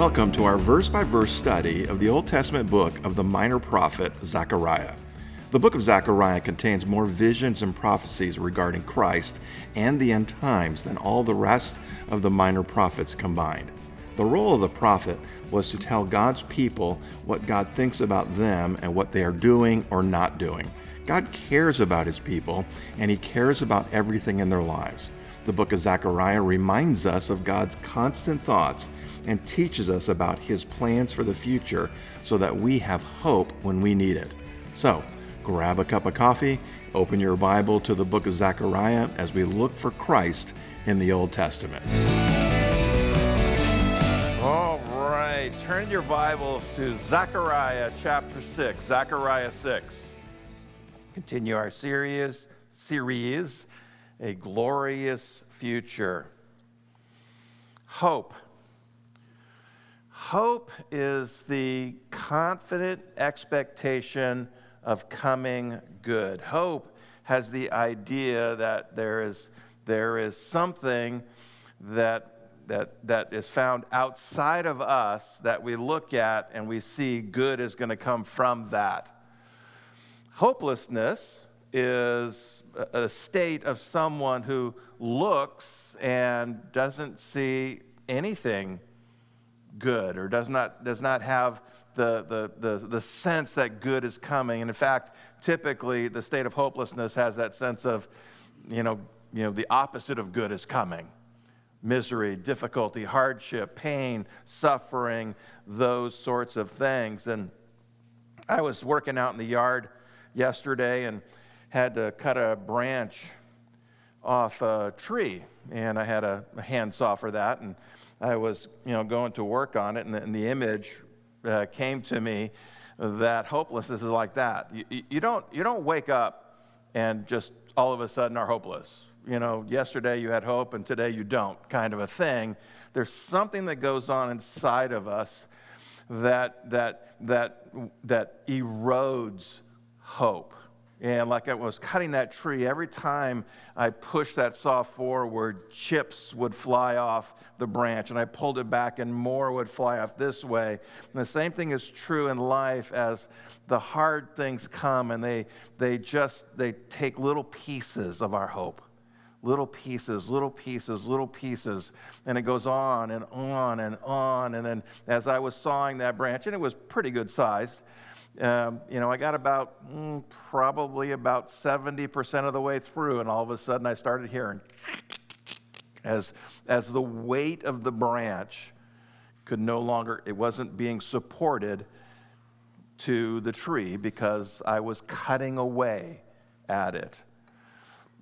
Welcome to our verse by verse study of the Old Testament book of the minor prophet Zechariah. The book of Zechariah contains more visions and prophecies regarding Christ and the end times than all the rest of the minor prophets combined. The role of the prophet was to tell God's people what God thinks about them and what they are doing or not doing. God cares about his people, and he cares about everything in their lives. The book of Zechariah reminds us of God's constant thoughts and teaches us about his plans for the future so that we have hope when we need it. So, grab a cup of coffee, open your Bible to the book of Zechariah as we look for Christ in the Old Testament. All right, turn your Bibles to Zechariah chapter 6. Zechariah 6. Continue our series, series, A Glorious Future. Hope. Hope is the confident expectation of coming good. Hope has the idea that there is, there is something that, that, that is found outside of us that we look at and we see good is going to come from that. Hopelessness is a state of someone who looks and doesn't see anything good or does not, does not have the, the, the, the sense that good is coming. And in fact, typically the state of hopelessness has that sense of, you know, you know the opposite of good is coming misery, difficulty, hardship, pain, suffering, those sorts of things. And I was working out in the yard yesterday and had to cut a branch off a tree. And I had a, a handsaw for that. And I was, you know, going to work on it, and the, and the image uh, came to me that hopelessness is like that. You, you, don't, you don't wake up and just all of a sudden are hopeless. You know, yesterday you had hope and today you don't, kind of a thing. There's something that goes on inside of us that, that, that, that erodes hope. And like I was cutting that tree, every time I pushed that saw forward, chips would fly off the branch, and I pulled it back, and more would fly off this way. And the same thing is true in life as the hard things come, and they, they just they take little pieces of our hope. Little pieces, little pieces, little pieces. And it goes on and on and on. And then as I was sawing that branch, and it was pretty good sized, um, you know, I got about mm, probably about 70% of the way through, and all of a sudden I started hearing as, as the weight of the branch could no longer, it wasn't being supported to the tree because I was cutting away at it.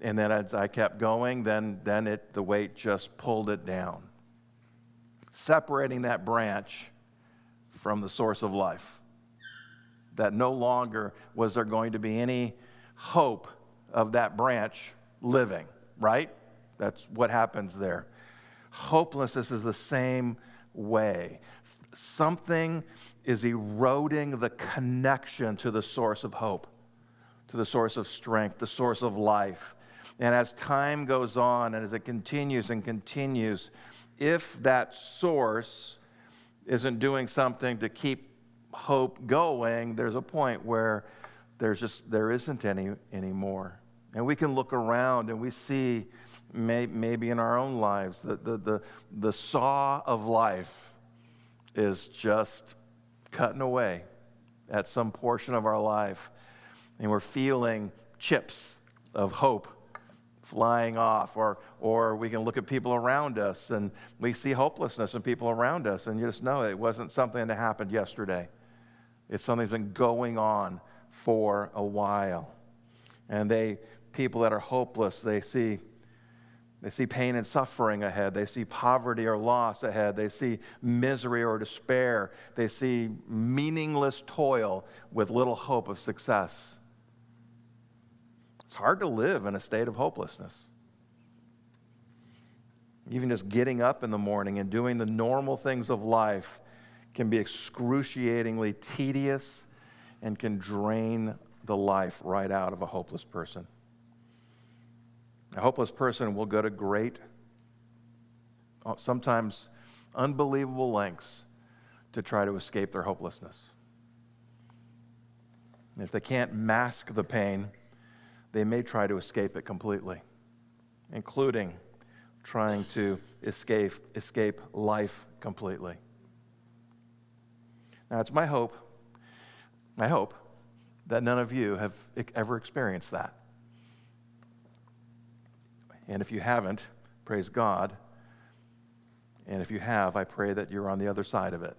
And then as I kept going, then, then it, the weight just pulled it down, separating that branch from the source of life that no longer was there going to be any hope of that branch living, right? That's what happens there. Hopelessness is the same way. Something is eroding the connection to the source of hope, to the source of strength, the source of life. And as time goes on and as it continues and continues, if that source isn't doing something to keep hope going, there's a point where there's just there isn't any anymore. And we can look around and we see may, maybe in our own lives that the, the, the saw of life is just cutting away at some portion of our life. And we're feeling chips of hope flying off, or, or we can look at people around us and we see hopelessness in people around us, and you just know it wasn't something that happened yesterday. It's something that's been going on for a while. And they, people that are hopeless, they see, they see pain and suffering ahead. They see poverty or loss ahead. They see misery or despair. They see meaningless toil with little hope of success. It's hard to live in a state of hopelessness. Even just getting up in the morning and doing the normal things of life can be excruciatingly tedious and can drain the life right out of a hopeless person. A hopeless person will go to great, uh, sometimes unbelievable lengths to try to escape their hopelessness. And if they can't mask the pain, they may try to escape it completely, including trying to escape, escape life completely. Now, it's my hope, my hope, that none of you have ever experienced that. And if you haven't, praise God. And if you have, I pray that you're on the other side of it.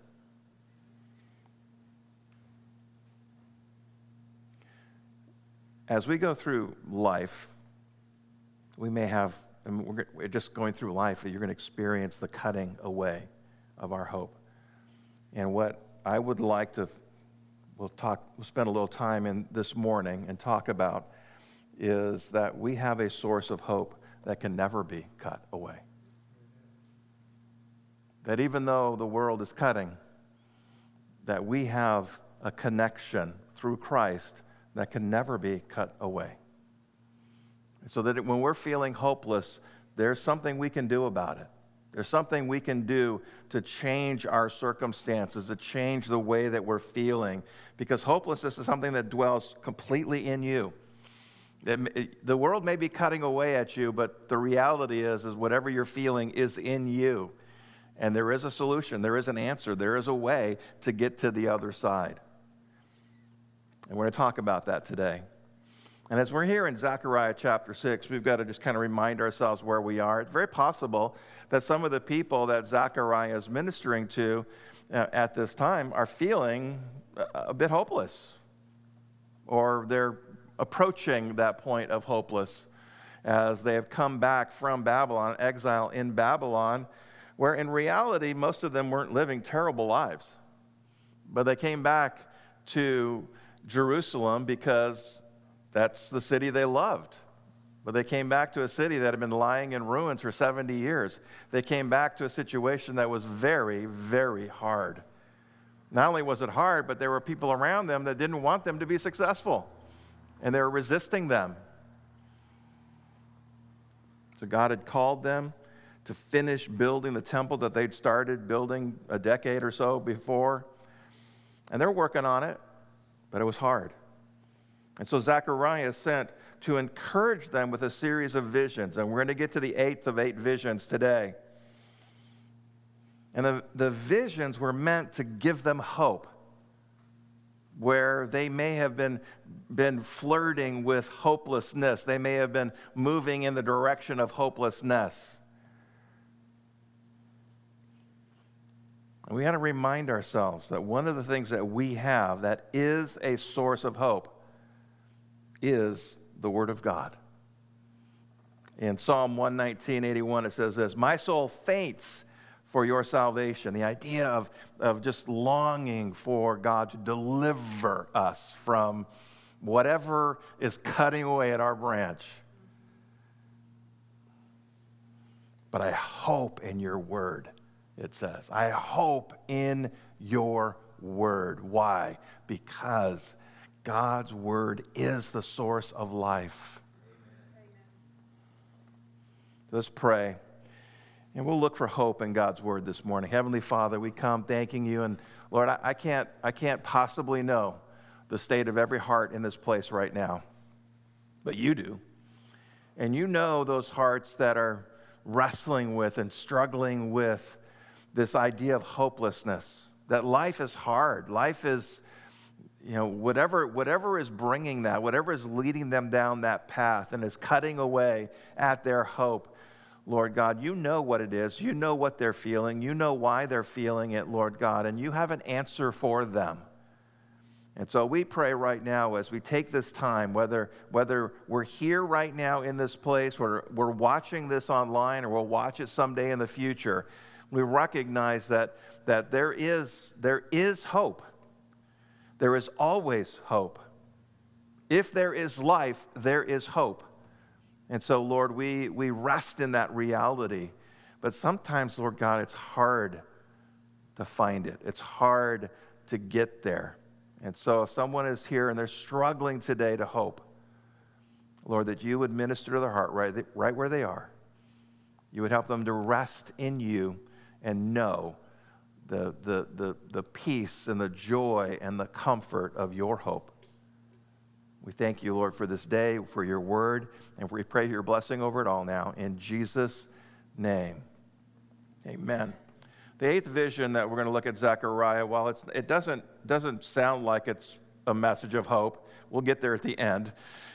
As we go through life, we may have, and we're just going through life, you're going to experience the cutting away of our hope. And what I would like to, we'll talk, we'll spend a little time in this morning and talk about is that we have a source of hope that can never be cut away. That even though the world is cutting, that we have a connection through Christ that can never be cut away. So that when we're feeling hopeless, there's something we can do about it. There's something we can do to change our circumstances, to change the way that we're feeling, because hopelessness is something that dwells completely in you. The world may be cutting away at you, but the reality is, is whatever you're feeling is in you. And there is a solution, there is an answer, there is a way to get to the other side. And we're going to talk about that today. And as we're here in Zechariah chapter 6, we've got to just kind of remind ourselves where we are. It's very possible that some of the people that Zechariah is ministering to uh, at this time are feeling a, a bit hopeless, or they're approaching that point of hopeless as they have come back from Babylon, exile in Babylon, where in reality, most of them weren't living terrible lives. But they came back to Jerusalem because that's the city they loved. But they came back to a city that had been lying in ruins for 70 years. They came back to a situation that was very, very hard. Not only was it hard, but there were people around them that didn't want them to be successful, and they were resisting them. So God had called them to finish building the temple that they'd started building a decade or so before. And they're working on it but it was hard. And so Zechariah sent to encourage them with a series of visions. And we're going to get to the eighth of eight visions today. And the, the visions were meant to give them hope where they may have been, been flirting with hopelessness. They may have been moving in the direction of hopelessness. And we got to remind ourselves that one of the things that we have that is a source of hope is the Word of God. In Psalm 119, 81, it says this My soul faints for your salvation. The idea of, of just longing for God to deliver us from whatever is cutting away at our branch. But I hope in your word it says. I hope in your word. Why? Because God's word is the source of life. Let's pray. And we'll look for hope in God's word this morning. Heavenly Father, we come thanking you. And Lord, I, I, can't, I can't possibly know the state of every heart in this place right now, but you do. And you know those hearts that are wrestling with and struggling with this idea of hopelessness, that life is hard. Life is, you know, whatever, whatever is bringing that, whatever is leading them down that path and is cutting away at their hope. Lord God, you know what it is. You know what they're feeling. You know why they're feeling it, Lord God, and you have an answer for them. And so we pray right now as we take this time, whether, whether we're here right now in this place, or we're watching this online, or we'll watch it someday in the future, we recognize that, that there, is, there is hope. There is always hope. If there is life, there is hope. And so, Lord, we, we rest in that reality. But sometimes, Lord God, it's hard to find it, it's hard to get there. And so, if someone is here and they're struggling today to hope, Lord, that you would minister to their heart right, right where they are. You would help them to rest in you and know the, the, the, the peace and the joy and the comfort of your hope. We thank you, Lord, for this day, for your word, and we pray your blessing over it all now. In Jesus' name, amen. The eighth vision that we're going to look at Zechariah, while it doesn't, doesn't sound like it's a message of hope, we'll get there at the end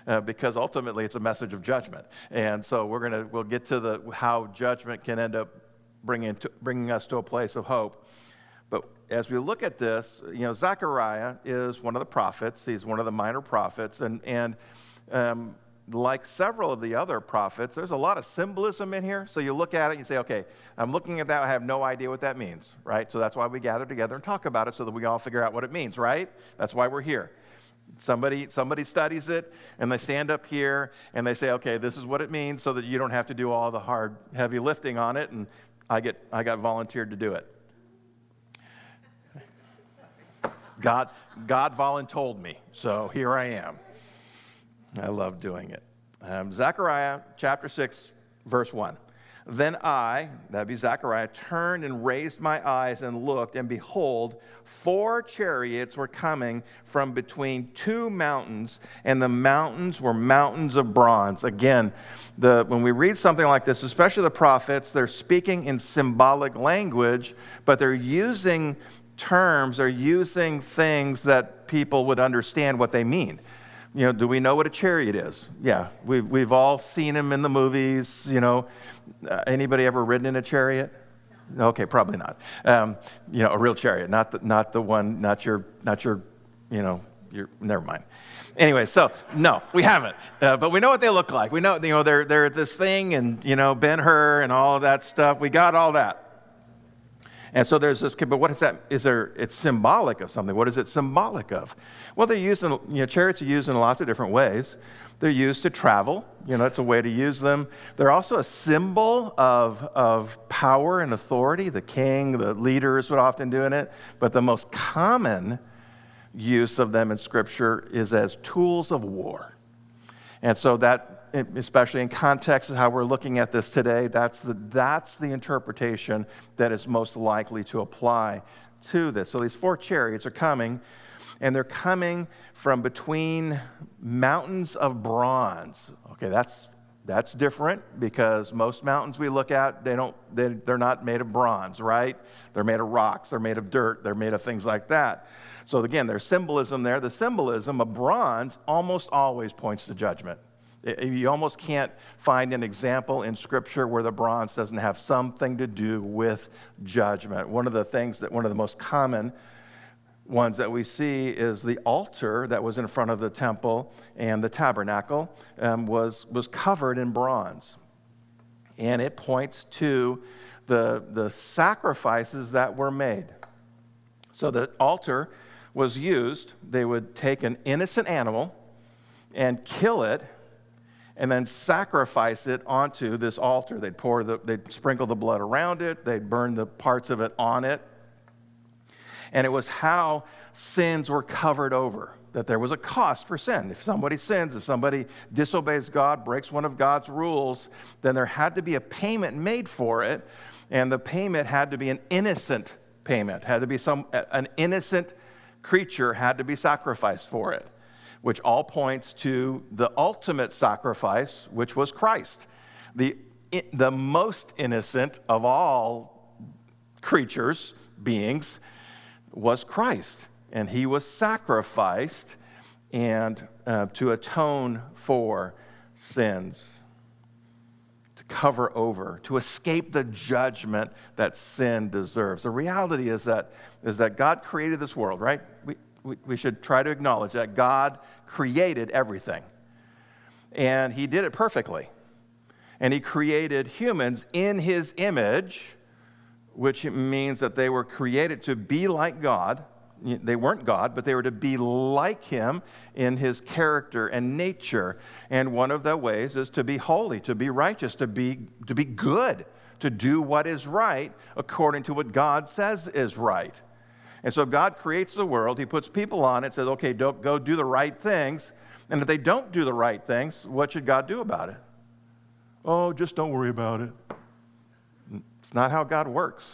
uh, because ultimately it's a message of judgment. And so we're going to, we'll get to the, how judgment can end up bringing, to, bringing us to a place of hope. As we look at this, you know, Zechariah is one of the prophets. He's one of the minor prophets. And, and um, like several of the other prophets, there's a lot of symbolism in here. So you look at it and you say, okay, I'm looking at that. I have no idea what that means, right? So that's why we gather together and talk about it so that we all figure out what it means, right? That's why we're here. Somebody, somebody studies it and they stand up here and they say, okay, this is what it means so that you don't have to do all the hard, heavy lifting on it. And I, get, I got volunteered to do it. God, God voluntold me, so here I am. I love doing it. Um, Zechariah chapter 6, verse 1. Then I, that'd be Zechariah, turned and raised my eyes and looked, and behold, four chariots were coming from between two mountains, and the mountains were mountains of bronze. Again, the, when we read something like this, especially the prophets, they're speaking in symbolic language, but they're using terms, they're using things that people would understand what they mean you know, do we know what a chariot is? Yeah, we've, we've all seen them in the movies. You know, uh, anybody ever ridden in a chariot? Okay, probably not. Um, you know, a real chariot, not the, not the one, not your, not your, you know, your. Never mind. Anyway, so no, we haven't, uh, but we know what they look like. We know, you know, they're they're this thing, and you know, Ben Hur and all that stuff. We got all that. And so there's this, but what is that? Is there, it's symbolic of something. What is it symbolic of? Well, they're used in, you know, chariots are used in lots of different ways. They're used to travel, you know, it's a way to use them. They're also a symbol of, of power and authority. The king, the leaders would often do in it. But the most common use of them in Scripture is as tools of war. And so that especially in context of how we're looking at this today, that's the, that's the interpretation that is most likely to apply to this. So these four chariots are coming, and they're coming from between mountains of bronze. Okay, that's that's different because most mountains we look at they don't they, they're not made of bronze right they're made of rocks they're made of dirt they're made of things like that so again there's symbolism there the symbolism of bronze almost always points to judgment you almost can't find an example in Scripture where the bronze doesn't have something to do with judgment. One of the things that, one of the most common ones that we see is the altar that was in front of the temple and the tabernacle um, was, was covered in bronze. And it points to the, the sacrifices that were made. So the altar was used, they would take an innocent animal and kill it and then sacrifice it onto this altar. They'd pour the, they'd sprinkle the blood around it, they'd burn the parts of it on it. And it was how sins were covered over, that there was a cost for sin. If somebody sins, if somebody disobeys God, breaks one of God's rules, then there had to be a payment made for it, and the payment had to be an innocent payment, had to be some an innocent creature had to be sacrificed for it which all points to the ultimate sacrifice, which was Christ, the, the most innocent of all creatures, beings, was Christ. And he was sacrificed and uh, to atone for sins, to cover over, to escape the judgment that sin deserves. The reality is that, is that God created this world, right? We, we, should try to acknowledge that God created everything. And He did it perfectly. And He created humans in His image, which means that they were created to be like God. They weren't God, but they were to be like Him in His character and nature. And one of the ways is to be holy, to be righteous, to be, to be good, to do what is right according to what God says is right. And so God creates the world, He puts people on it, says, okay, don't go do the right things. And if they don't do the right things, what should God do about it? Oh, just don't worry about it. It's not how God works.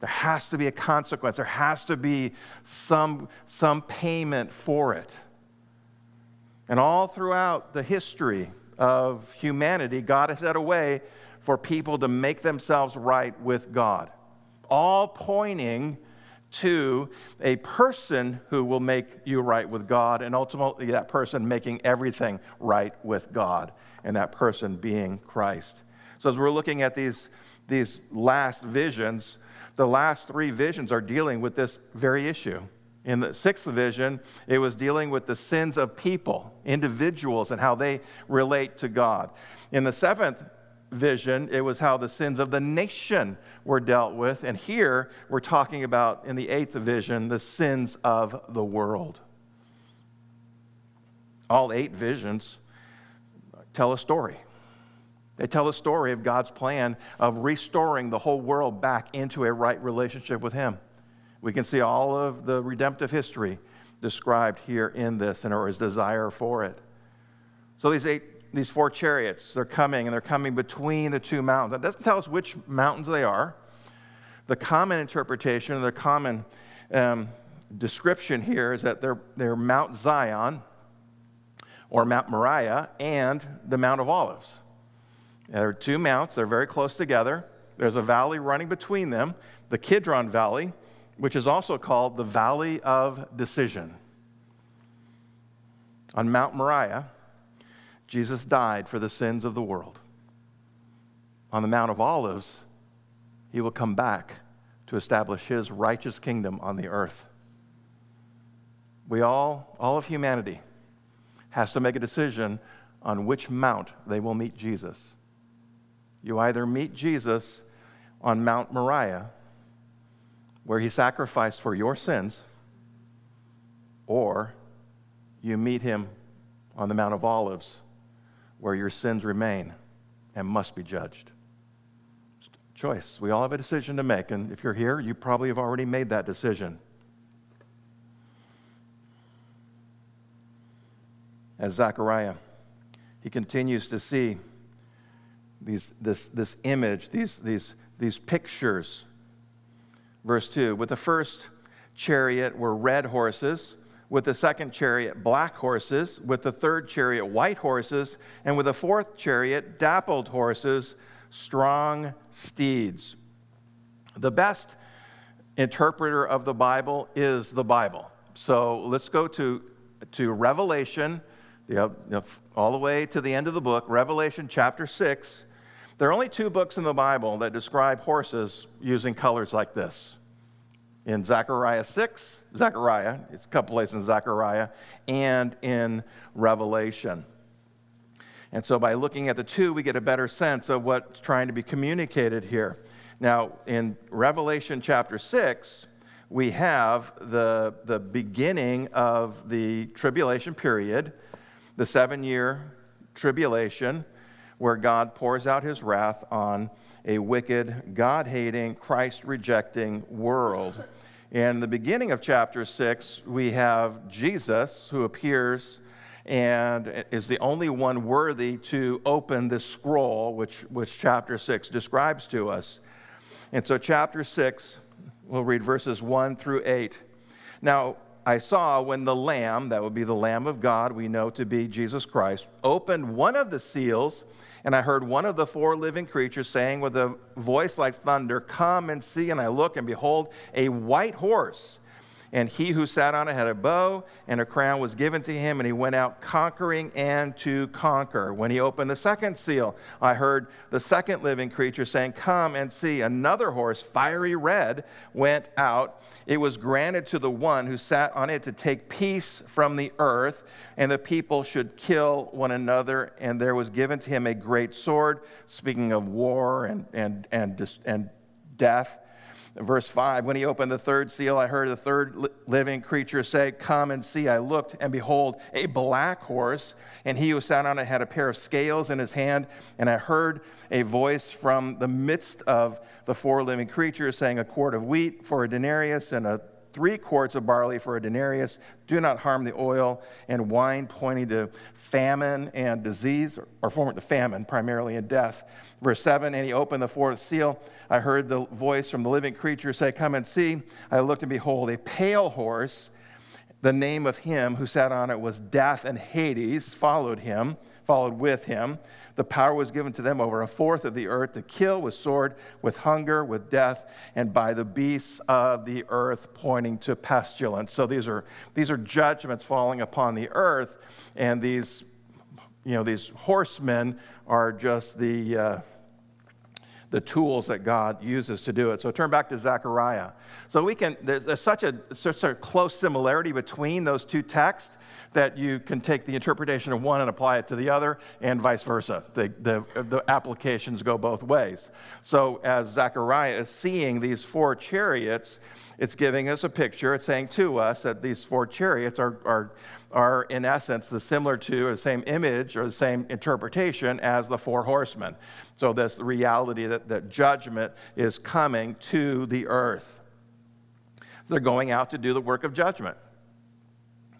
There has to be a consequence. There has to be some, some payment for it. And all throughout the history of humanity, God has had a way for people to make themselves right with God, all pointing to a person who will make you right with God, and ultimately that person making everything right with God, and that person being Christ. So, as we're looking at these, these last visions, the last three visions are dealing with this very issue. In the sixth vision, it was dealing with the sins of people, individuals, and how they relate to God. In the seventh vision, it was how the sins of the nation were dealt with. And here, we're talking about, in the eighth vision, the sins of the world. All eight visions tell a story. They tell a story of God's plan of restoring the whole world back into a right relationship with Him. We can see all of the redemptive history described here in this and his desire for it. So these eight, these four chariots, they're coming and they're coming between the two mountains. It doesn't tell us which mountains they are. The common interpretation, the common um, description here is that they're, they're Mount Zion or Mount Moriah and the Mount of Olives. There are two mounts, they're very close together. There's a valley running between them, the Kidron Valley, which is also called the Valley of Decision. On Mount Moriah, Jesus died for the sins of the world. On the Mount of Olives, he will come back to establish his righteous kingdom on the earth. We all, all of humanity, has to make a decision on which mount they will meet Jesus. You either meet Jesus on Mount Moriah, where he sacrificed for your sins, or you meet him on the Mount of Olives, where your sins remain and must be judged. Choice. We all have a decision to make, and if you're here, you probably have already made that decision. As Zechariah, he continues to see these, this, this image, these, these, these pictures. Verse 2 With the first chariot were red horses, with the second chariot, black horses, with the third chariot, white horses, and with the fourth chariot, dappled horses, strong steeds. The best interpreter of the Bible is the Bible. So let's go to, to Revelation, the, uh, all the way to the end of the book, Revelation chapter 6. There are only two books in the Bible that describe horses using colors like this. In Zechariah 6, Zechariah, it's a couple places in Zechariah, and in Revelation. And so by looking at the two, we get a better sense of what's trying to be communicated here. Now, in Revelation chapter 6, we have the, the beginning of the tribulation period, the seven year tribulation where God pours out his wrath on a wicked, God hating, Christ rejecting world. In the beginning of chapter 6, we have Jesus who appears and is the only one worthy to open this scroll, which, which chapter 6 describes to us. And so, chapter 6, we'll read verses 1 through 8. Now, I saw when the Lamb, that would be the Lamb of God, we know to be Jesus Christ, opened one of the seals and I heard one of the four living creatures saying with a voice like thunder, Come and see. And I look, and behold, a white horse and he who sat on it had a bow, and a crown was given to him, and he went out conquering and to conquer. When he opened the second seal, I heard the second living creature saying, Come and see. Another horse, fiery red, went out. It was granted to the one who sat on it to take peace from the earth, and the people should kill one another. And there was given to him a great sword, speaking of war and, and, and, and death verse 5 When he opened the third seal, I heard the third living creature say, Come and see. I looked, and behold, a black horse, and he who sat on it had a pair of scales in his hand. And I heard a voice from the midst of the four living creatures saying, A quart of wheat for a denarius, and a three quarts of barley for a denarius. Do not harm the oil and wine, pointing to famine and disease, or form to famine, primarily in death. Verse 7 And he opened the fourth seal. I heard the voice from the living creature say, Come and see. I looked, and behold, a pale horse. The name of him who sat on it was Death, and Hades followed him, followed with him. The power was given to them over a fourth of the earth to kill with sword, with hunger, with death, and by the beasts of the earth, pointing to pestilence. So these are, these are judgments falling upon the earth, and these, you know, these horsemen are just the. Uh, the tools that God uses to do it. So turn back to Zechariah. So we can, there's, there's such, a, such a close similarity between those two texts that you can take the interpretation of one and apply it to the other, and vice versa. The, the, the applications go both ways. So as Zechariah is seeing these four chariots, it's giving us a picture. It's saying to us that these four chariots are, are, are in essence, the similar to, the same image or the same interpretation as the four horsemen. So, this reality that, that judgment is coming to the earth. They're going out to do the work of judgment.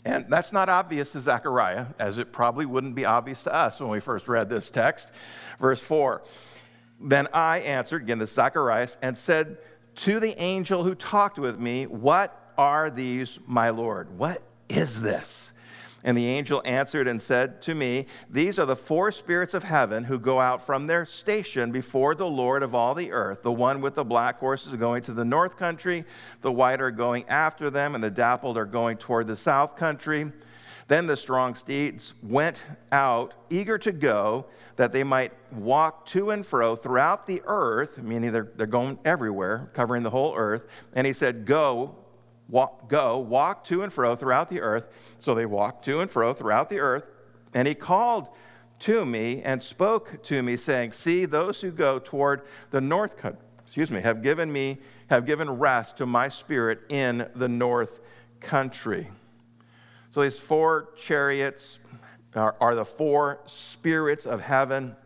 And that's not obvious to Zechariah, as it probably wouldn't be obvious to us when we first read this text. Verse 4 Then I answered, again, this Zacharias, and said to the angel who talked with me, What are these, my Lord? What is this? And the angel answered and said to me, These are the four spirits of heaven who go out from their station before the Lord of all the earth. The one with the black horses going to the north country, the white are going after them, and the dappled are going toward the south country. Then the strong steeds went out, eager to go, that they might walk to and fro throughout the earth, meaning they're, they're going everywhere, covering the whole earth. And he said, Go, walk, go, walk to and fro throughout the earth. So they walked to and fro throughout the earth. And he called to me and spoke to me, saying, See, those who go toward the north country, excuse me, have given me, have given rest to my spirit in the north country. So these four chariots are, are the four spirits of heaven.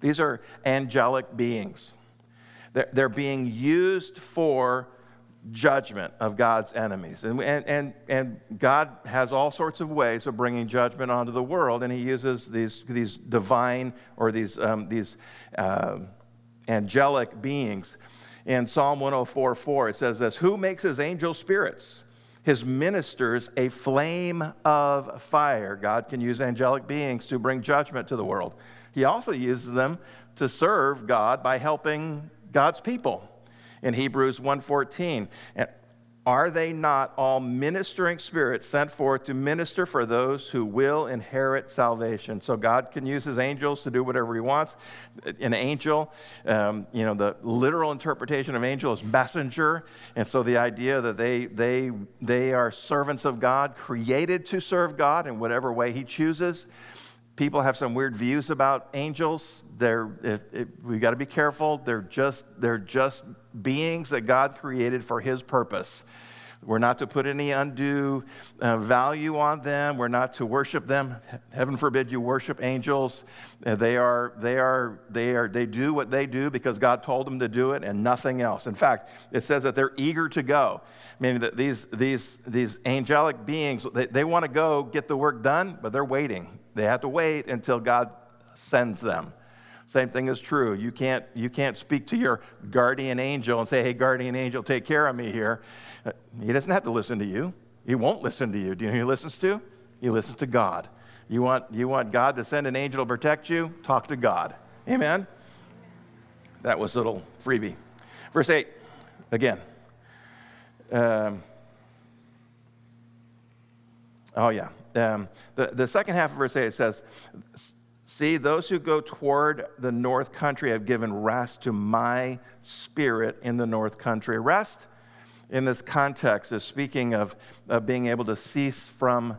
These are angelic beings. They're, they're being used for judgment of God's enemies. And, and, and, and God has all sorts of ways of bringing judgment onto the world, and He uses these, these divine or these, um, these uh, angelic beings. In Psalm 104 4, it says this Who makes his angel spirits? His ministers a flame of fire. God can use angelic beings to bring judgment to the world. He also uses them to serve God by helping God's people in Hebrews 1:14. Are they not all ministering spirits sent forth to minister for those who will inherit salvation? So God can use his angels to do whatever he wants. An angel, um, you know, the literal interpretation of angel is messenger. And so the idea that they, they, they are servants of God, created to serve God in whatever way he chooses. People have some weird views about angels. They're, it, it, we got to be careful. They're just, they're just beings that God created for His purpose. We're not to put any undue uh, value on them. We're not to worship them. Heaven forbid you worship angels. Uh, they are, they are, they are, they do what they do because God told them to do it and nothing else. In fact, it says that they're eager to go, meaning that these, these, these angelic beings, they, they want to go get the work done, but they're waiting. They have to wait until God sends them. Same thing is true. You can't, you can't speak to your guardian angel and say, hey, guardian angel, take care of me here. He doesn't have to listen to you. He won't listen to you. Do you know who he listens to? He listens to God. You want, you want God to send an angel to protect you? Talk to God. Amen? That was a little freebie. Verse 8, again. Um, oh, yeah. Um, the, the second half of verse 8 says, See, those who go toward the north country have given rest to my spirit in the north country. Rest in this context is speaking of, of being able to cease from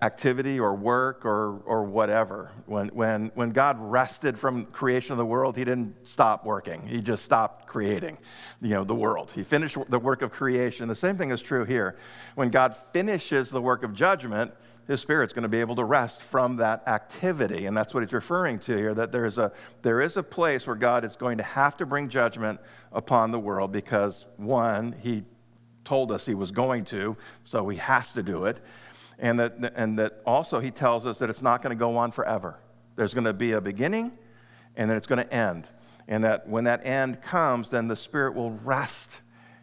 activity or work or, or whatever. When, when, when God rested from creation of the world, he didn't stop working. He just stopped creating, you know, the world. He finished the work of creation. The same thing is true here. When God finishes the work of judgment, his spirit's going to be able to rest from that activity. And that's what it's referring to here that there's a, there is a place where God is going to have to bring judgment upon the world because, one, he told us he was going to, so he has to do it. And that, and that also he tells us that it's not going to go on forever. There's going to be a beginning, and then it's going to end. And that when that end comes, then the Spirit will rest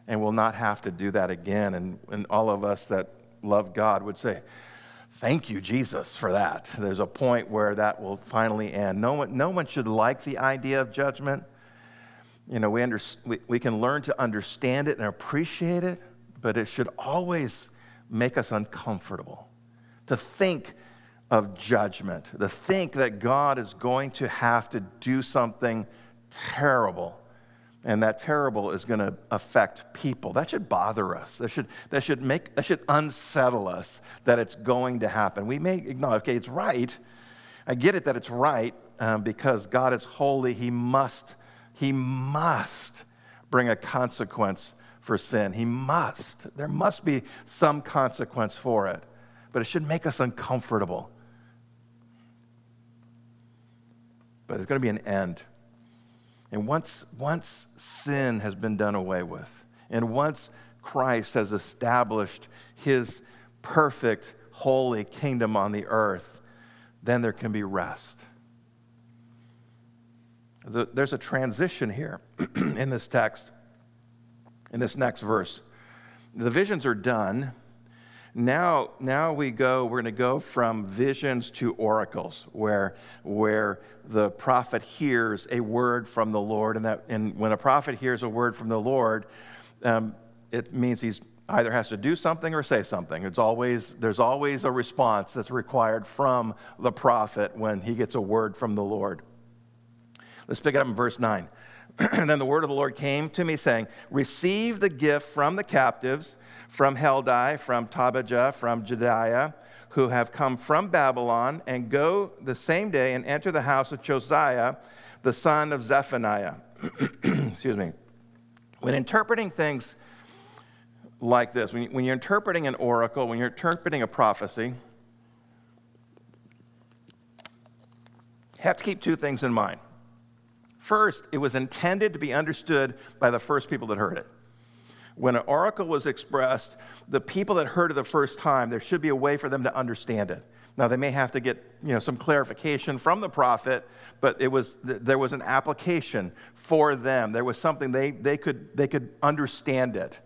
and will not have to do that again. And, and all of us that love God would say, Thank you, Jesus, for that. There's a point where that will finally end. No one, no one should like the idea of judgment. You know, we, under, we, we can learn to understand it and appreciate it, but it should always make us uncomfortable to think of judgment, to think that God is going to have to do something terrible and that terrible is going to affect people. That should bother us. That should, that should make that should unsettle us that it's going to happen. We may acknowledge, okay, it's right. I get it that it's right um, because God is holy. He must, he must bring a consequence for sin. He must. There must be some consequence for it. But it should make us uncomfortable. But there's going to be an end. And once, once sin has been done away with, and once Christ has established his perfect, holy kingdom on the earth, then there can be rest. There's a transition here in this text, in this next verse. The visions are done. Now, now we go, we're going to go from visions to oracles, where, where the prophet hears a word from the Lord. And, that, and when a prophet hears a word from the Lord, um, it means he's either has to do something or say something. It's always, there's always a response that's required from the prophet when he gets a word from the Lord. Let's pick it up in verse 9. and then the word of the Lord came to me, saying, Receive the gift from the captives from Heldai, from Tobijah, from Jedaiah, who have come from Babylon, and go the same day and enter the house of Josiah, the son of Zephaniah. Excuse me. When interpreting things like this, when, when you're interpreting an oracle, when you're interpreting a prophecy, you have to keep two things in mind. First, it was intended to be understood by the first people that heard it when an oracle was expressed, the people that heard it the first time, there should be a way for them to understand it. Now, they may have to get you know, some clarification from the prophet, but it was, there was an application for them. There was something they, they, could, they could understand it.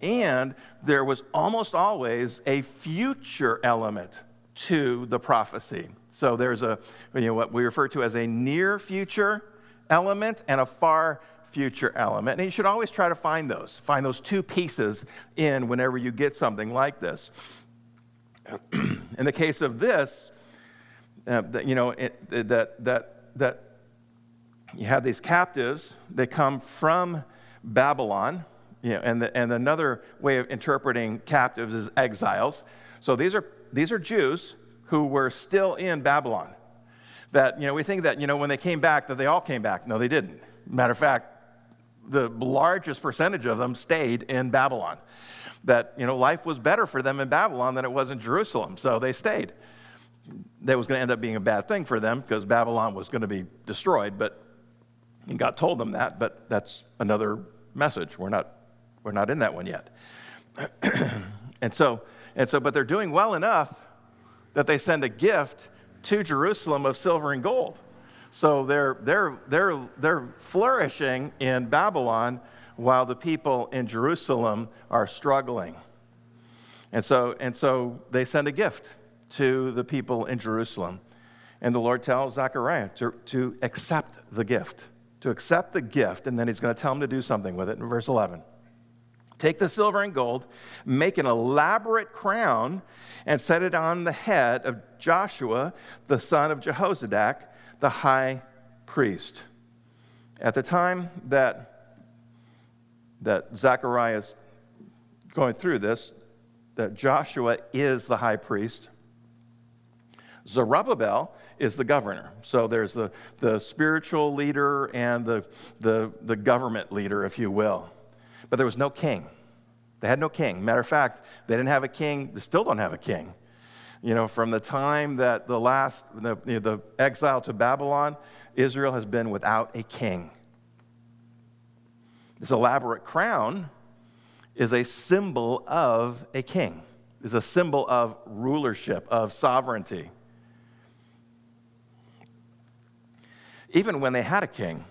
And there was almost always a future element to the prophecy. So there's a, you know, what we refer to as a near future element and a far future element. And you should always try to find those, find those two pieces in whenever you get something like this. in the case of this, uh, you know, it, that, that, that you have these captives, they come from Babylon, you know, and, the, and another way of interpreting captives is exiles. So these are, these are Jews who were still in Babylon. That, you know, we think that, you know, when they came back, that they all came back. No, they didn't. Matter of fact, the largest percentage of them stayed in Babylon. That, you know, life was better for them in Babylon than it was in Jerusalem, so they stayed. That was going to end up being a bad thing for them because Babylon was going to be destroyed, but God told them that, but that's another message. We're not, we're not in that one yet. and so, and so, but they're doing well enough that they send a gift to Jerusalem of silver and gold. So they're, they're, they're, they're flourishing in Babylon while the people in Jerusalem are struggling. And so, and so they send a gift to the people in Jerusalem. And the Lord tells Zechariah to, to accept the gift, to accept the gift, and then he's going to tell him to do something with it in verse 11. Take the silver and gold, make an elaborate crown, and set it on the head of Joshua, the son of Jehozadak, the high priest. At the time that, that Zechariah is going through this, that Joshua is the high priest, Zerubbabel is the governor. So there's the, the spiritual leader and the, the, the government leader, if you will. But there was no king. They had no king. Matter of fact, they didn't have a king. They still don't have a king. You know, from the time that the last, the, you know, the exile to Babylon, Israel has been without a king. This elaborate crown is a symbol of a king, is a symbol of rulership, of sovereignty. Even when they had a king,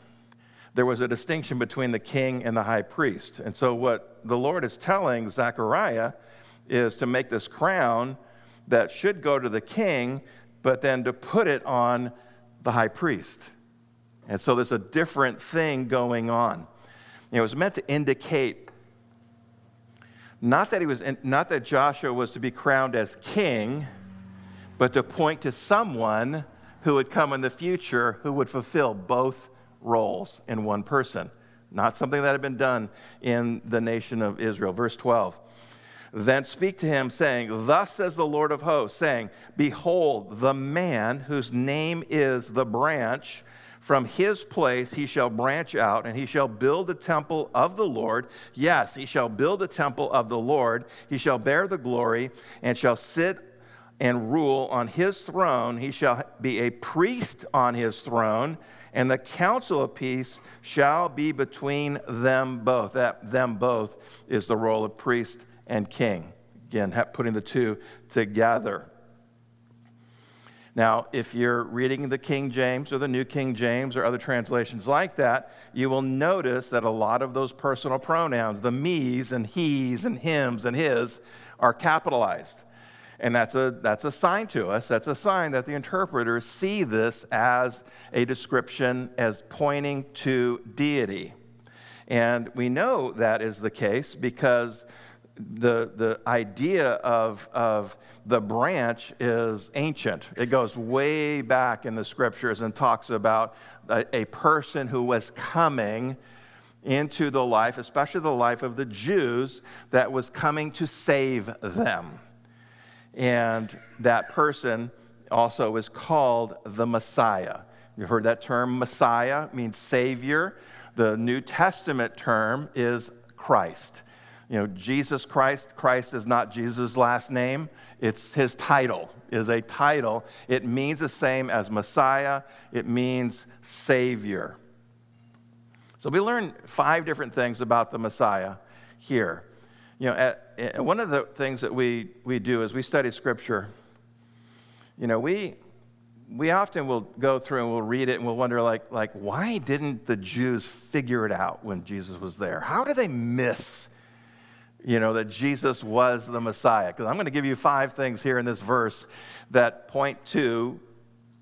there was a distinction between the king and the high priest. And so, what the Lord is telling Zechariah is to make this crown that should go to the king, but then to put it on the high priest. And so, there's a different thing going on. It was meant to indicate not that, he was, not that Joshua was to be crowned as king, but to point to someone who would come in the future who would fulfill both roles in one person. Not something that had been done in the nation of Israel. Verse 12. Then speak to him, saying, Thus says the Lord of hosts, saying, Behold, the man whose name is the branch, from his place he shall branch out, and he shall build the temple of the Lord. Yes, he shall build the temple of the Lord. He shall bear the glory, and shall sit and rule on his throne. He shall be a priest on his throne and the counsel of peace shall be between them both. That them both is the role of priest and king. Again, putting the two together. Now, if you're reading the King James or the New King James or other translations like that, you will notice that a lot of those personal pronouns, the me's and he's and hims and his, are capitalized. And that's a, that's a sign to us. That's a sign that the interpreters see this as a description as pointing to deity. And we know that is the case because the, the idea of, of the branch is ancient. It goes way back in the scriptures and talks about a, a person who was coming into the life, especially the life of the Jews, that was coming to save them. And that person also is called the Messiah. You've heard that term, Messiah, means Savior. The New Testament term is Christ. You know, Jesus Christ, Christ is not Jesus' last name, it's his title, is a title. It means the same as Messiah, it means Savior. So we learn five different things about the Messiah here you know, at, at one of the things that we, we do is we study Scripture. You know, we, we often will go through and we'll read it and we'll wonder, like, like, why didn't the Jews figure it out when Jesus was there? How did they miss, you know, that Jesus was the Messiah? Because I'm going to give you five things here in this verse that point to,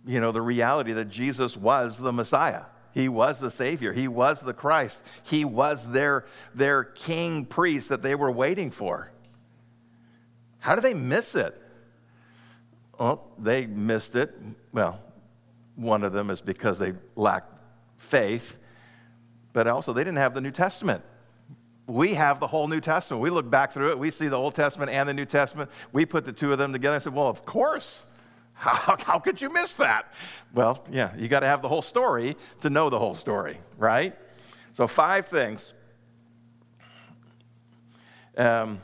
you know, the reality that Jesus was the Messiah. He was the Savior. He was the Christ. He was their, their king priest that they were waiting for. How did they miss it? Oh, they missed it. Well, one of them is because they lacked faith, but also they didn't have the New Testament. We have the whole New Testament. We look back through it, we see the Old Testament and the New Testament. We put the two of them together and said, well, of course. How, how could you miss that? Well, yeah, you got to have the whole story to know the whole story, right? So, five things. Um,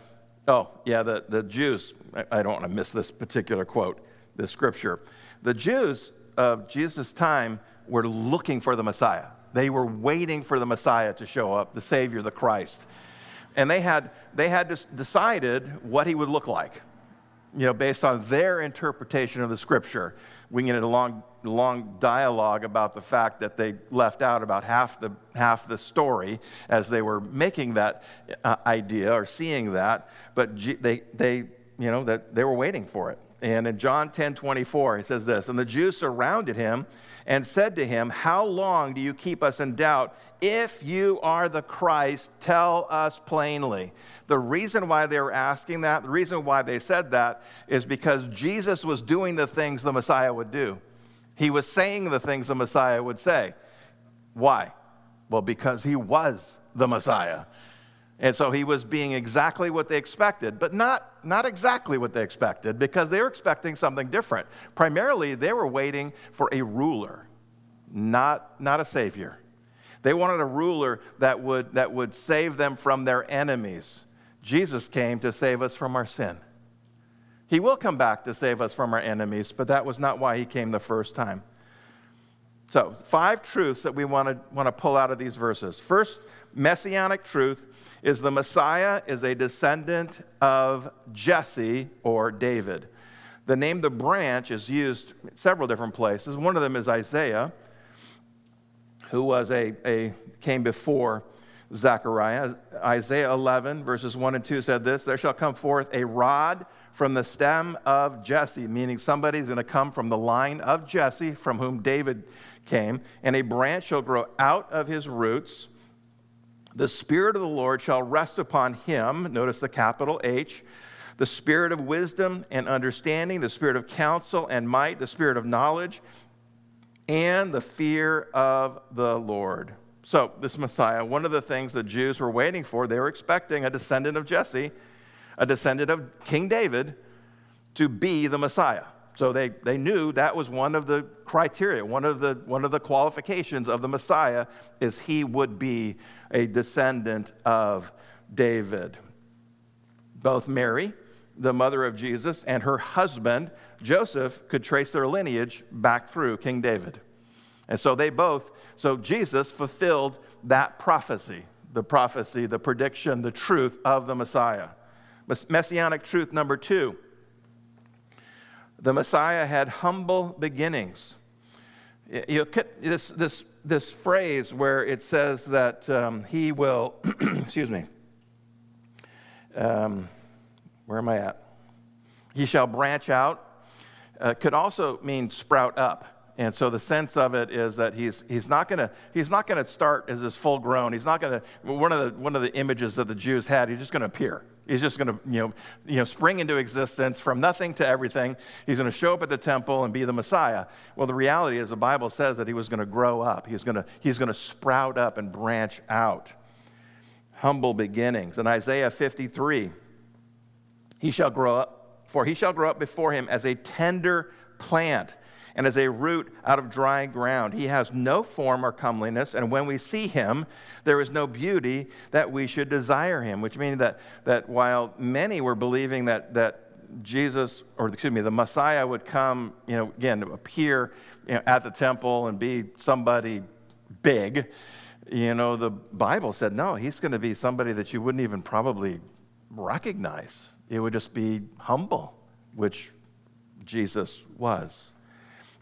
oh, yeah, the, the Jews, I, I don't want to miss this particular quote, this scripture. The Jews of Jesus' time were looking for the Messiah. They were waiting for the Messiah to show up, the Savior, the Christ. And they had, they had decided what he would look like you know, based on their interpretation of the scripture. We get a long, long dialogue about the fact that they left out about half the, half the story as they were making that uh, idea or seeing that, but G- they, they, you know, that they were waiting for it. And in John 10 24, he says this And the Jews surrounded him and said to him, How long do you keep us in doubt? If you are the Christ, tell us plainly. The reason why they were asking that, the reason why they said that, is because Jesus was doing the things the Messiah would do. He was saying the things the Messiah would say. Why? Well, because he was the Messiah. And so he was being exactly what they expected, but not, not exactly what they expected because they were expecting something different. Primarily, they were waiting for a ruler, not, not a savior. They wanted a ruler that would, that would save them from their enemies. Jesus came to save us from our sin. He will come back to save us from our enemies, but that was not why he came the first time. So, five truths that we want to, want to pull out of these verses. First, messianic truth is the Messiah is a descendant of Jesse or David. The name the branch is used several different places. One of them is Isaiah, who was a, a came before Zechariah. Isaiah 11, verses 1 and 2 said this There shall come forth a rod from the stem of Jesse, meaning somebody's going to come from the line of Jesse, from whom David came, and a branch shall grow out of his roots. The Spirit of the Lord shall rest upon him. Notice the capital H. The Spirit of wisdom and understanding, the Spirit of counsel and might, the Spirit of knowledge, and the fear of the Lord. So, this Messiah, one of the things the Jews were waiting for, they were expecting a descendant of Jesse, a descendant of King David, to be the Messiah. So they, they knew that was one of the criteria, one of the, one of the qualifications of the Messiah is he would be a descendant of David. Both Mary, the mother of Jesus, and her husband, Joseph, could trace their lineage back through King David. And so they both, so Jesus fulfilled that prophecy, the prophecy, the prediction, the truth of the Messiah. Messianic truth number two the Messiah had humble beginnings. You get this, this, this phrase where it says that um, he will, excuse me, um, where am I at? He shall branch out, uh, could also mean sprout up. And so the sense of it is that he's, he's not going to he's not going to start as this full grown. He's not going to one of the one of the images that the Jews had. He's just going to appear. He's just going to you know you know spring into existence from nothing to everything. He's going to show up at the temple and be the Messiah. Well, the reality is the Bible says that he was going to grow up. He's going to he's going to sprout up and branch out. Humble beginnings. In Isaiah 53, he shall grow up, for he shall grow up before him as a tender plant and as a root out of dry ground. He has no form or comeliness, and when we see him, there is no beauty that we should desire him, which means that, that while many were believing that, that Jesus, or excuse me, the Messiah would come, you know, again, appear you know, at the temple and be somebody big, you know, the Bible said, no, he's going to be somebody that you wouldn't even probably recognize. It would just be humble, which Jesus was.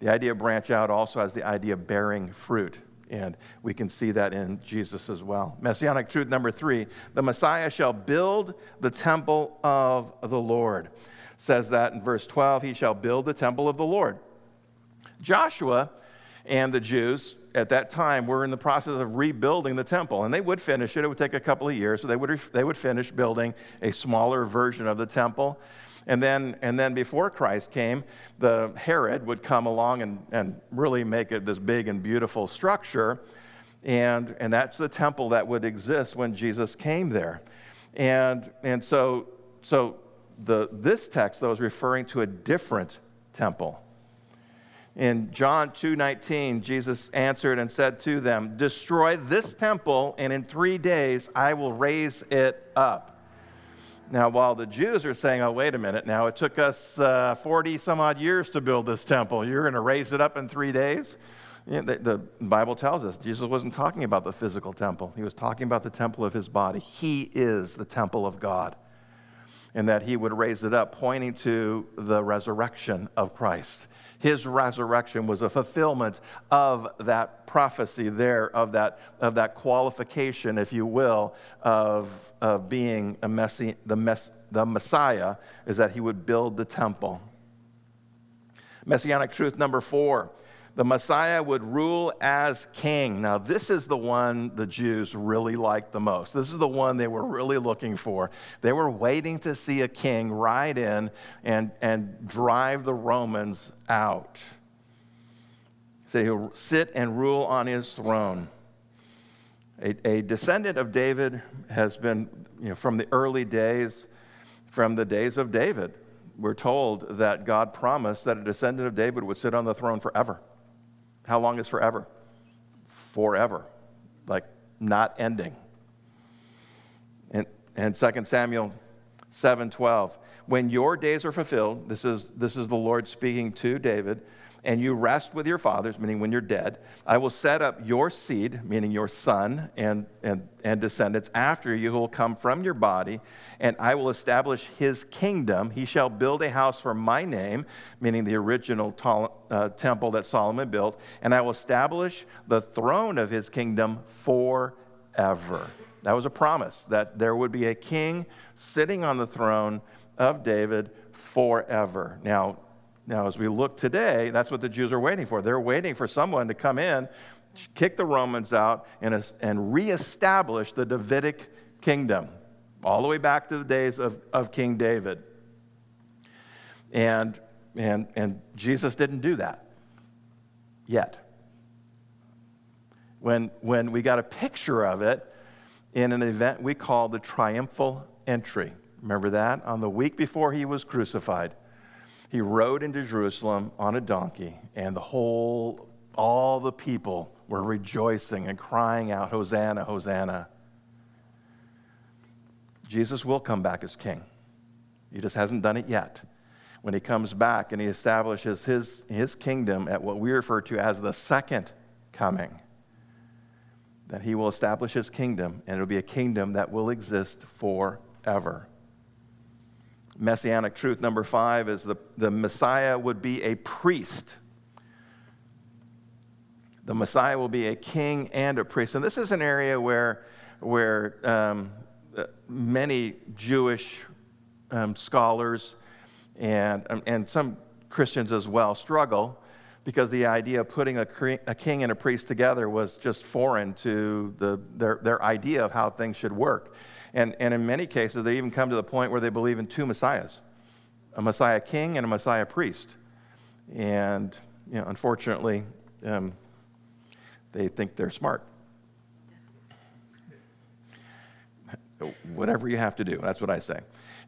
The idea of branch out also has the idea of bearing fruit. And we can see that in Jesus as well. Messianic truth number three the Messiah shall build the temple of the Lord. Says that in verse 12, he shall build the temple of the Lord. Joshua and the Jews at that time were in the process of rebuilding the temple, and they would finish it. It would take a couple of years, so they would, they would finish building a smaller version of the temple. And then, and then before Christ came, the Herod would come along and, and really make it this big and beautiful structure. And, and that's the temple that would exist when Jesus came there. And, and so, so the, this text, though, is referring to a different temple. In John 2:19, Jesus answered and said to them, "Destroy this temple, and in 3 days I will raise it up." Now, while the Jews are saying, oh, wait a minute, now it took us uh, 40 some odd years to build this temple. You're going to raise it up in three days? You know, the, the, Bible tells us Jesus wasn't talking about the physical temple, he was talking about the temple of his body. He is the temple of God. And that he would raise it up, pointing to the resurrection of Christ. His resurrection was a fulfillment of that prophecy there, of that, of that qualification, if you will, of, of being a messi- the, mess- the Messiah, is that he would build the temple. Messianic truth number four the Messiah would rule as king. Now, this is the one the Jews really liked the most. This is the one they were really looking for. They were waiting to see a king ride in and, and drive the Romans out. So he'll sit and rule on his throne. A, a descendant of David has been, you know, from the early days, from the days of David, we're told that God promised that a descendant of David would sit on the throne forever. How long is forever? Forever. Like not ending. And, and 2 Samuel 7:12. When your days are fulfilled, this is, this is the Lord speaking to David, and you rest with your fathers, meaning when you're dead, I will set up your seed, meaning your son and, and, and descendants after you who will come from your body, and I will establish his kingdom. He shall build a house for my name, meaning the original uh, temple that Solomon built, and I will establish the throne of his kingdom forever. That was a promise that there would be a king sitting on the throne of David forever. Now, now, as we look today, that's what the Jews are waiting for. They're waiting for someone to come in, kick the Romans out, and, and reestablish the Davidic kingdom, all the way back to the days of, of King David. And, and, and Jesus didn't do that yet. When, when we got a picture of it in an event we call the triumphal entry. Remember that? On the week before he was crucified he rode into Jerusalem on a donkey, and the whole, all the people were rejoicing and crying out, Hosanna, Hosanna. Jesus will come back as king. He just hasn't done it yet. When he comes back and he establishes his, his kingdom at what we refer to as the second coming, that he will establish his kingdom, and it'll be a kingdom that will exist forever. Messianic truth number five is the, the Messiah would be a priest. The Messiah will be a king and a priest. And this is an area where, where um, many Jewish um, scholars and, um, and some Christians as well struggle because the idea of putting a, a king and a priest together was just foreign to the, their, their idea of how things should work. And, and in many cases, they even come to the point where they believe in two messiahs a messiah king and a messiah priest. And, you know, unfortunately, um, they think they're smart. Whatever you have to do, that's what I say.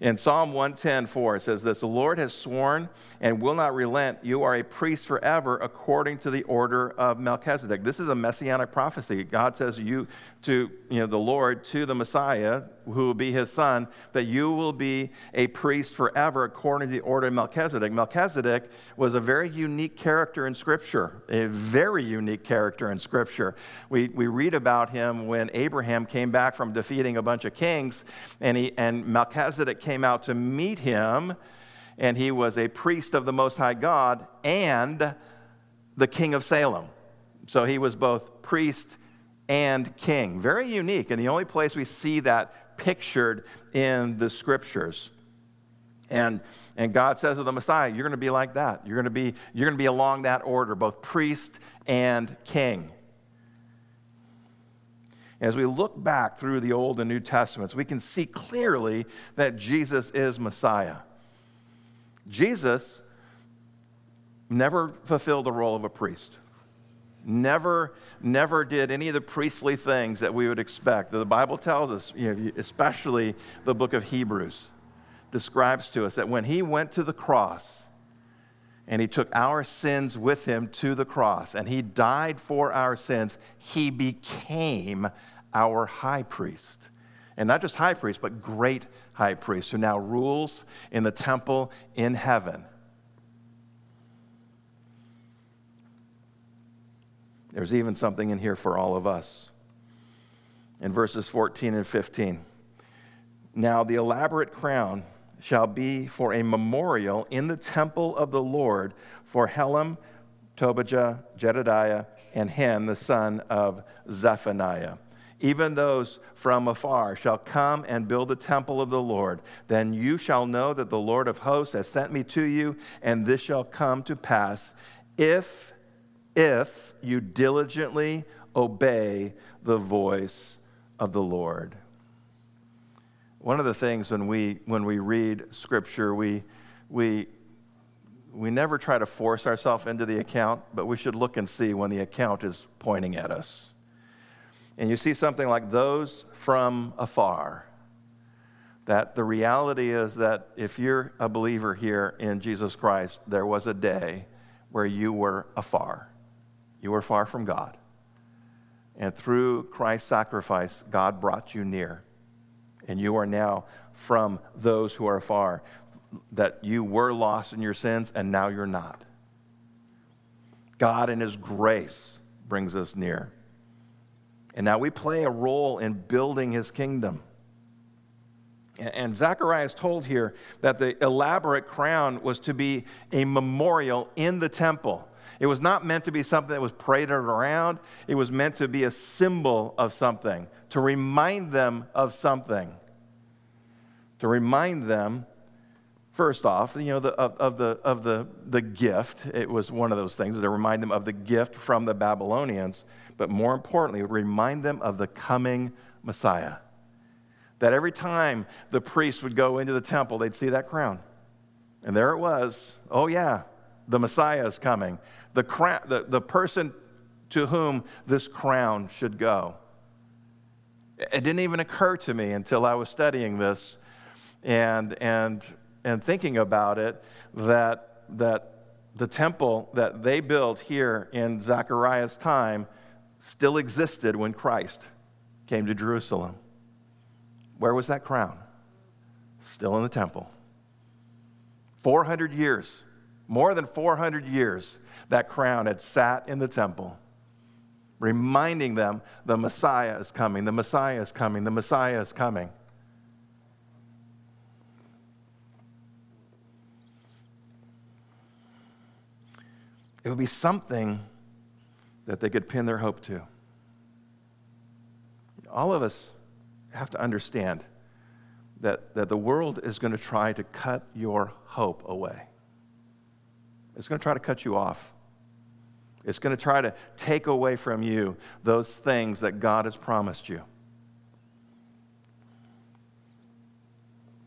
In Psalm 110:4 it says this, "The Lord has sworn and will not relent. You are a priest forever according to the order of Melchizedek." This is a messianic prophecy. God says you to you know the Lord to the Messiah who will be his son that you will be a priest forever according to the order of Melchizedek. Melchizedek was a very unique character in scripture, a very unique character in scripture. We we read about him when Abraham came back from defeating a bunch of kings and he and Melchizedek came out to meet him, and he was a priest of the Most High God and the king of Salem. So he was both priest and king. Very unique, and the only place we see that pictured in the scriptures. And, and God says of the Messiah, you're going to be like that. You're going to be, you're going to be along that order, both priest and king. As we look back through the Old and New Testaments, we can see clearly that Jesus is Messiah. Jesus never fulfilled the role of a priest. Never, never did any of the priestly things that we would expect. The Bible tells us, you know, especially the book of Hebrews, describes to us that when he went to the cross, and he took our sins with him to the cross and he died for our sins, he became our high priest. And not just high priest, but great high priest who now rules in the temple in heaven. There's even something in here for all of us. In verses 14 and 15. Now, the elaborate crown shall be for a memorial in the temple of the Lord for Helem, Tobijah, Jedaiah, and Hen, the son of Zephaniah. Even those from afar shall come and build the temple of the Lord. Then you shall know that the Lord of hosts has sent me to you, and this shall come to pass if, if you diligently obey the voice of the Lord. One of the things when we, when we read Scripture, we, we, we never try to force ourselves into the account, but we should look and see when the account is pointing at us. And you see something like those from afar. That the reality is that if you're a believer here in Jesus Christ, there was a day where you were afar. You were far from God. And through Christ's sacrifice, God brought you near and you are now from those who are afar. that you were lost in your sins and now you're not. God in His grace brings us near. And now we play a role in building His kingdom. And Zechariah is told here that the elaborate crown was to be a memorial in the temple. It was not meant to be something that was paraded around, it was meant to be a symbol of something, to remind them of something. To remind them, first off, you know, the, of, of, the, of the, the gift. It was one of those things to remind them of the gift from the Babylonians, but more importantly, remind them of the coming Messiah. That every time the priest would go into the temple, they'd see that crown. And there it was. Oh, yeah, the Messiah is coming. The, crown, the, the person to whom this crown should go. It didn't even occur to me until I was studying this and, and, and thinking about it that, that the temple that they built here in Zechariah's time still existed when Christ came to Jerusalem. Where was that crown? Still in the temple. 400 years, more than 400 years, that crown had sat in the temple, reminding them the Messiah is coming, the Messiah is coming, the Messiah is coming. It would be something that they could pin their hope to. All of us have to understand that, that the world is going to try to cut your hope away. It's going to try to cut you off. It's going to try to take away from you those things that God has promised you.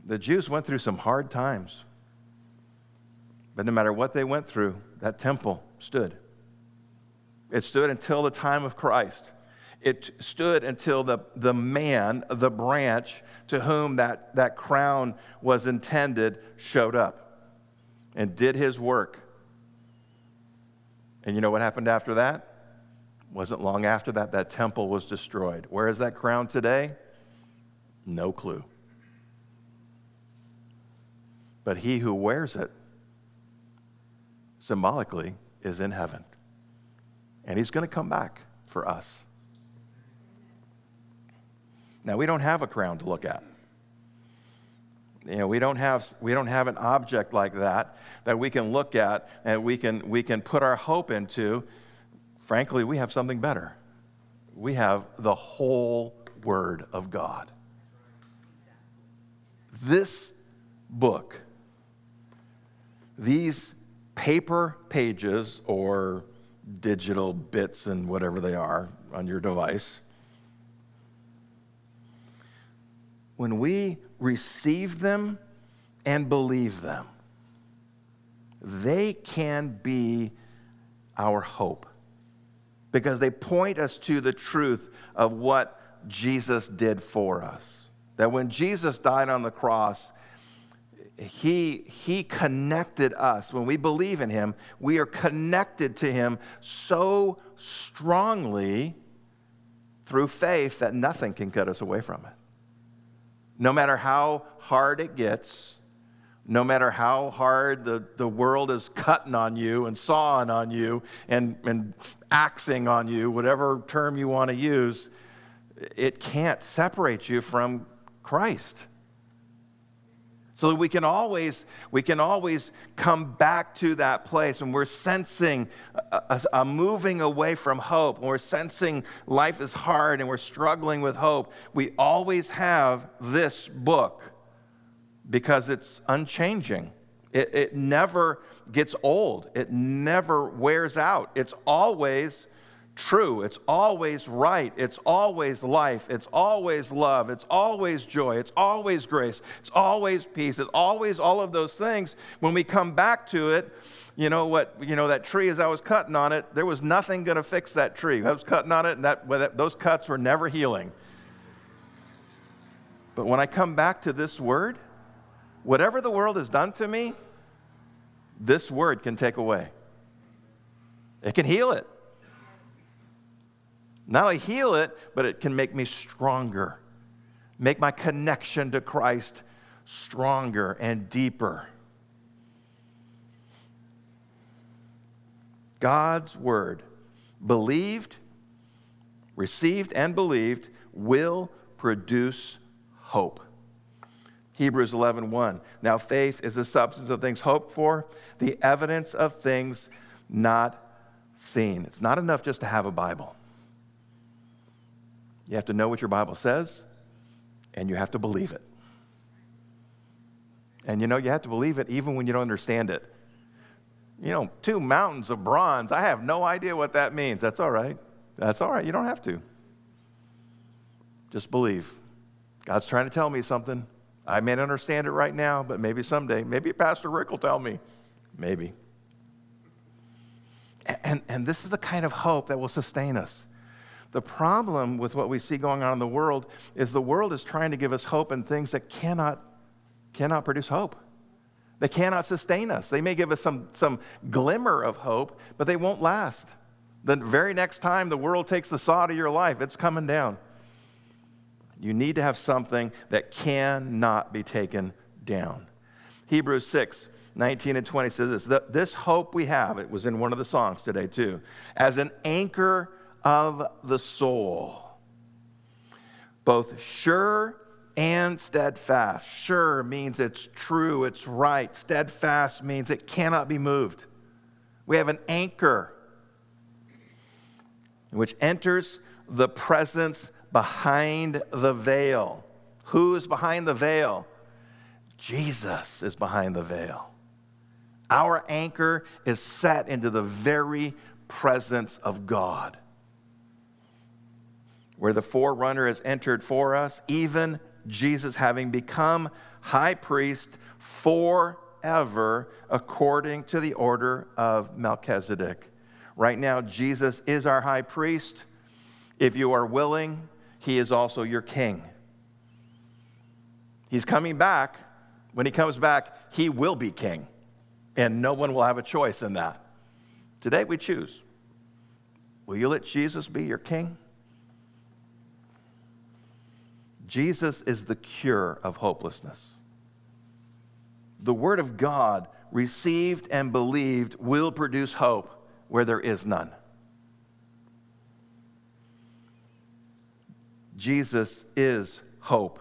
The Jews went through some hard times. But no matter what they went through, that temple stood. It stood until the time of Christ. It stood until the, the man, the branch to whom that, that crown was intended, showed up and did his work. And you know what happened after that? Wasn't long after that, that temple was destroyed. Where is that crown today? No clue. But he who wears it, symbolically, is in heaven. And he's going to come back for us. Now, we don't have a crown to look at. You know, we don't have, we don't have an object like that that we can look at and we can, we can put our hope into. Frankly, we have something better. We have the whole Word of God. This book, these paper pages or digital bits and whatever they are on your device, when we receive them and believe them, they can be our hope because they point us to the truth of what Jesus did for us. That when Jesus died on the cross, he, he connected us. When we believe in him, we are connected to him so strongly through faith that nothing can cut us away from it no matter how hard it gets, no matter how hard the, the world is cutting on you and sawing on you and, and axing on you, whatever term you want to use, it can't separate you from Christ so that we can always we can always come back to that place when we're sensing a, a, a, moving away from hope when we're sensing life is hard and we're struggling with hope we always have this book because it's unchanging. It, it never gets old. It never wears out. It's always true. It's always right. It's always life. It's always love. It's always joy. It's always grace. It's always peace. It's always all of those things. When we come back to it, you know what, you know, that tree as I was cutting on it, there was nothing going to fix that tree. I was cutting on it and that, those cuts were never healing. But when I come back to this word, whatever the world has done to me, this word can take away. It can heal it. Not only heal it, but it can make me stronger, make my connection to Christ stronger and deeper. God's word, believed, received, and believed, will produce hope. Hebrews 11:1. 1. Now faith is the substance of things hoped for, the evidence of things not seen. It's not enough just to have a Bible. You have to know what your Bible says, and you have to believe it. And you know, you have to believe it even when you don't understand it. You know, two mountains of bronze. I have no idea what that means. That's all right. That's all right. You don't have to. Just believe. God's trying to tell me something. I may not understand it right now, but maybe someday. Maybe Pastor Rick will tell me. Maybe. And, and this is the kind of hope that will sustain us. The problem with what we see going on in the world is the world is trying to give us hope in things that cannot, cannot produce hope. They cannot sustain us. They may give us some, some glimmer of hope, but they won't last. The very next time the world takes the saw to your life, it's coming down. You need to have something that cannot be taken down. Hebrews 6 19 and 20 says this This hope we have, it was in one of the songs today too, as an anchor of the soul, both sure and steadfast. Sure means it's true, it's right. Steadfast means it cannot be moved. We have an anchor which enters the presence behind the veil. Who is behind the veil? Jesus is behind the veil. Our anchor is set into the very presence of God. Where the forerunner has entered for us, even Jesus having become high priest forever according to the order of Melchizedek. Right now, Jesus is our high priest. If you are willing, he is also your king. He's coming back. When he comes back, he will be king, and no one will have a choice in that. Today we choose. Will you let Jesus be your king? Jesus is the cure of hopelessness. The Word of God, received and believed, will produce hope where there is none. Jesus is hope.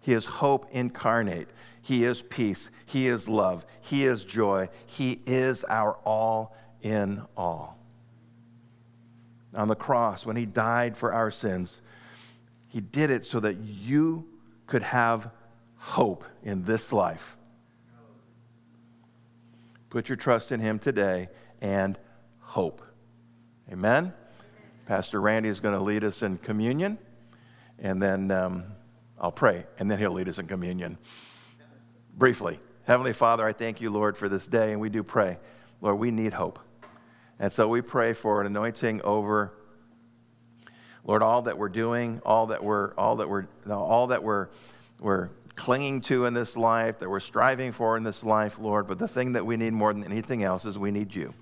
He is hope incarnate. He is peace. He is love. He is joy. He is our all in all. On the cross, when He died for our sins, he did it so that you could have hope in this life. Put your trust in Him today and hope. Amen. Pastor Randy is going to lead us in communion, and then um, I'll pray, and then he'll lead us in communion. Briefly, Heavenly Father, I thank you, Lord, for this day, and we do pray. Lord, we need hope. And so we pray for an anointing over Lord, all that we're doing, all that we're, all that we're, all that we're, we're clinging to in this life, that we're striving for in this life, Lord, but the thing that we need more than anything else is we need you.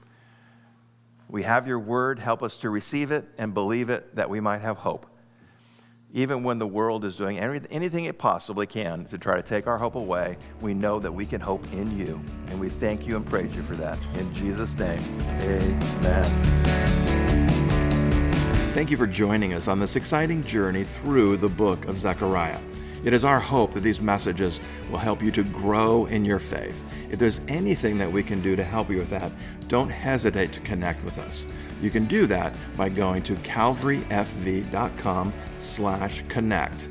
We have your word. Help us to receive it and believe it that we might have hope. Even when the world is doing anything it possibly can to try to take our hope away, we know that we can hope in you. And we thank you and praise you for that. In Jesus' name, amen. Thank you for joining us on this exciting journey through the book of Zechariah. It is our hope that these messages will help you to grow in your faith. If there's anything that we can do to help you with that, don't hesitate to connect with us. You can do that by going to calvaryfv.com slash connect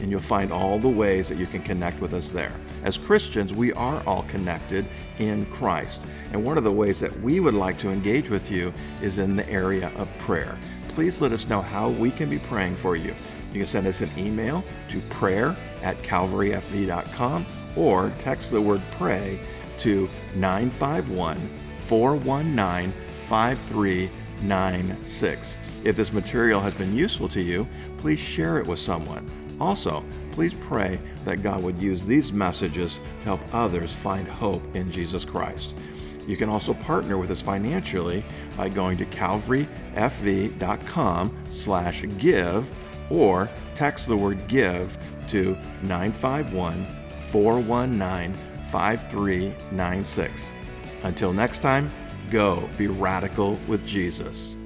and you'll find all the ways that you can connect with us there. As Christians, we are all connected in Christ. And one of the ways that we would like to engage with you is in the area of prayer please let us know how we can be praying for you. You can send us an email to prayer at calvaryfv.com or text the word pray to 951 419 5396. If this material has been useful to you, please share it with someone. Also, please pray that God would use these messages to help others find hope in Jesus Christ. You can also partner with us financially by going to calvaryfv.com slash give or text the word give to 951 419 5396. Until next time, Go be radical with Jesus.